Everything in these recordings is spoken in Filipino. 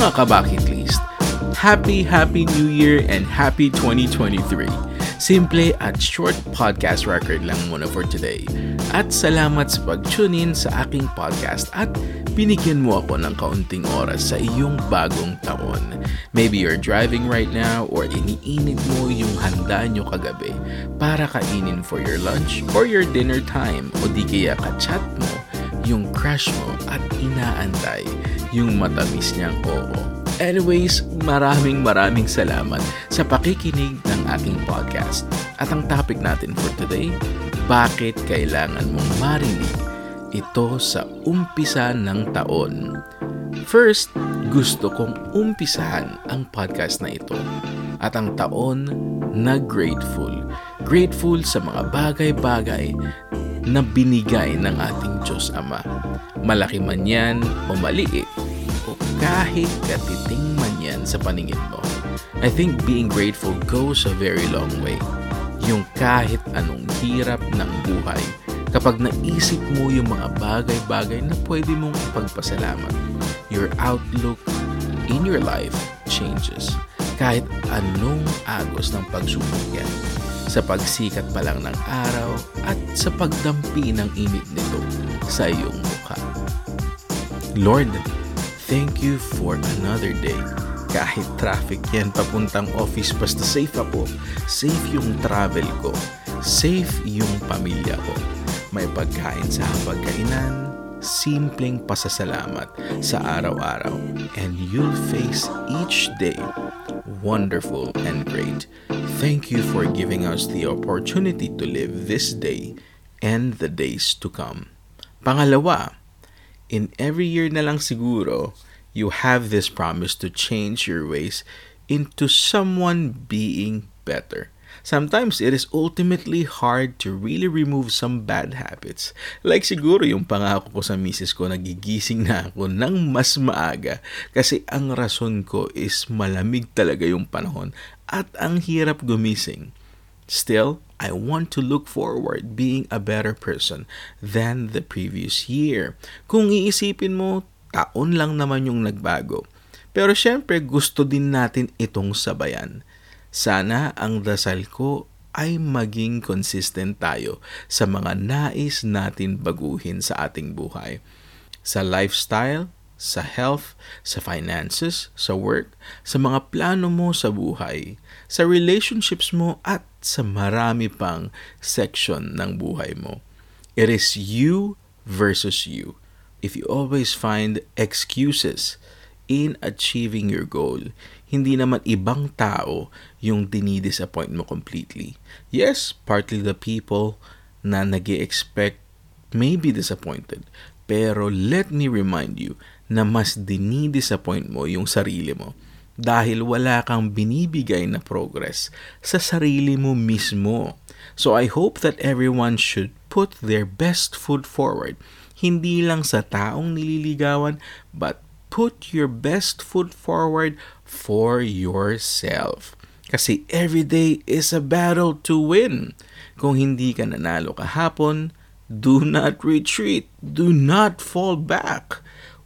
mga kabakit list, Happy, Happy New Year and Happy 2023! Simple at short podcast record lang muna for today. At salamat sa pag-tune in sa aking podcast at binigyan mo ako ng kaunting oras sa iyong bagong taon. Maybe you're driving right now or iniinit mo yung handa nyo kagabi para kainin for your lunch or your dinner time o di kaya ka-chat mo yung crush mo at inaantay yung matamis niyang oo. Anyways, maraming maraming salamat sa pakikinig ng aking podcast. At ang topic natin for today, bakit kailangan mong marinig ito sa umpisa ng taon? First, gusto kong umpisahan ang podcast na ito at ang taon na grateful. Grateful sa mga bagay-bagay na binigay ng ating Diyos Ama. Malaki man yan o maliit, kahit katiting man yan sa paningin mo. I think being grateful goes a very long way. Yung kahit anong hirap ng buhay, kapag naisip mo yung mga bagay-bagay na pwede mong pagpasalamat, your outlook in your life changes. Kahit anong agos ng pagsubok yan, sa pagsikat pa lang ng araw at sa pagdampi ng init nito sa iyong mukha. Lord, Thank you for another day. Kahit traffic yan papuntang office, basta safe ako. Safe yung travel ko. Safe yung pamilya ko. May pagkain sa pagkainan, simpleng pasasalamat sa araw-araw. And you'll face each day wonderful and great. Thank you for giving us the opportunity to live this day and the days to come. Pangalawa, in every year na lang siguro, you have this promise to change your ways into someone being better. Sometimes it is ultimately hard to really remove some bad habits. Like siguro yung pangako ko sa misis ko, nagigising na ako ng mas maaga kasi ang rason ko is malamig talaga yung panahon at ang hirap gumising. Still, I want to look forward being a better person than the previous year. Kung iisipin mo, taon lang naman yung nagbago. Pero syempre gusto din natin itong sabayan. Sana ang dasal ko ay maging consistent tayo sa mga nais natin baguhin sa ating buhay. Sa lifestyle, sa health, sa finances, sa work, sa mga plano mo sa buhay, sa relationships mo at sa marami pang section ng buhay mo. It is you versus you. If you always find excuses in achieving your goal, hindi naman ibang tao yung dinidisappoint mo completely. Yes, partly the people na nag expect may be disappointed. Pero let me remind you na mas dinidisappoint mo yung sarili mo dahil wala kang binibigay na progress sa sarili mo mismo. So I hope that everyone should put their best foot forward, hindi lang sa taong nililigawan, but put your best foot forward for yourself. Kasi every day is a battle to win. Kung hindi ka nanalo kahapon, do not retreat. Do not fall back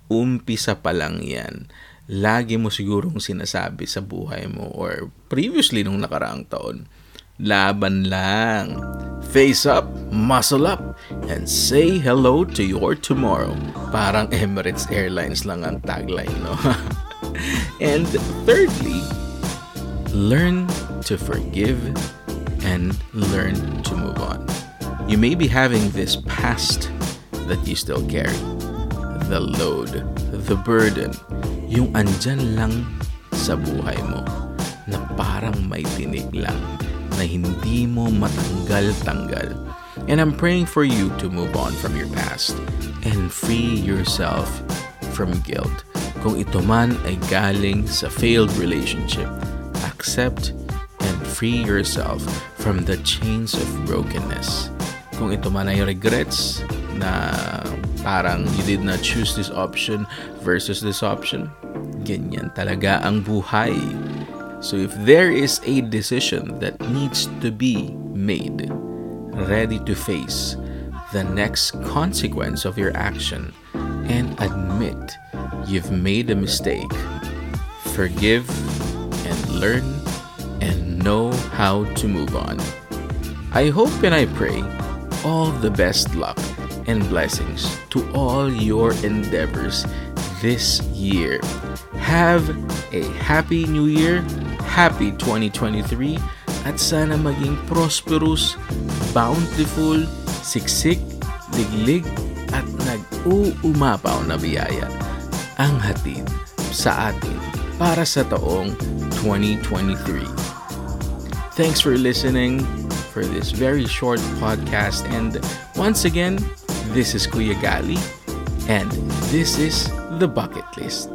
umpisa pa lang yan. Lagi mo sigurong sinasabi sa buhay mo or previously nung nakaraang taon, laban lang. Face up, muscle up, and say hello to your tomorrow. Parang Emirates Airlines lang ang tagline, no? and thirdly, learn to forgive and learn to move on. You may be having this past that you still carry the load, the burden, yung andyan lang sa buhay mo na parang may tinig lang na hindi mo matanggal-tanggal. And I'm praying for you to move on from your past and free yourself from guilt. Kung ito man ay galing sa failed relationship, accept and free yourself from the chains of brokenness. Kung ito man ay regrets na parang you did not choose this option versus this option. Ganyan talaga ang buhay. So if there is a decision that needs to be made, ready to face the next consequence of your action and admit you've made a mistake, forgive, and learn, and know how to move on. I hope and I pray all the best luck and blessings to all your endeavors this year. Have a happy new year, happy 2023, at sana maging prosperous, bountiful, siksik, liglig, at nag-uumapaw na biyaya ang hatid sa atin para sa taong 2023. Thanks for listening for this very short podcast and once again, this is Kuya Gali and this is The Bucket List.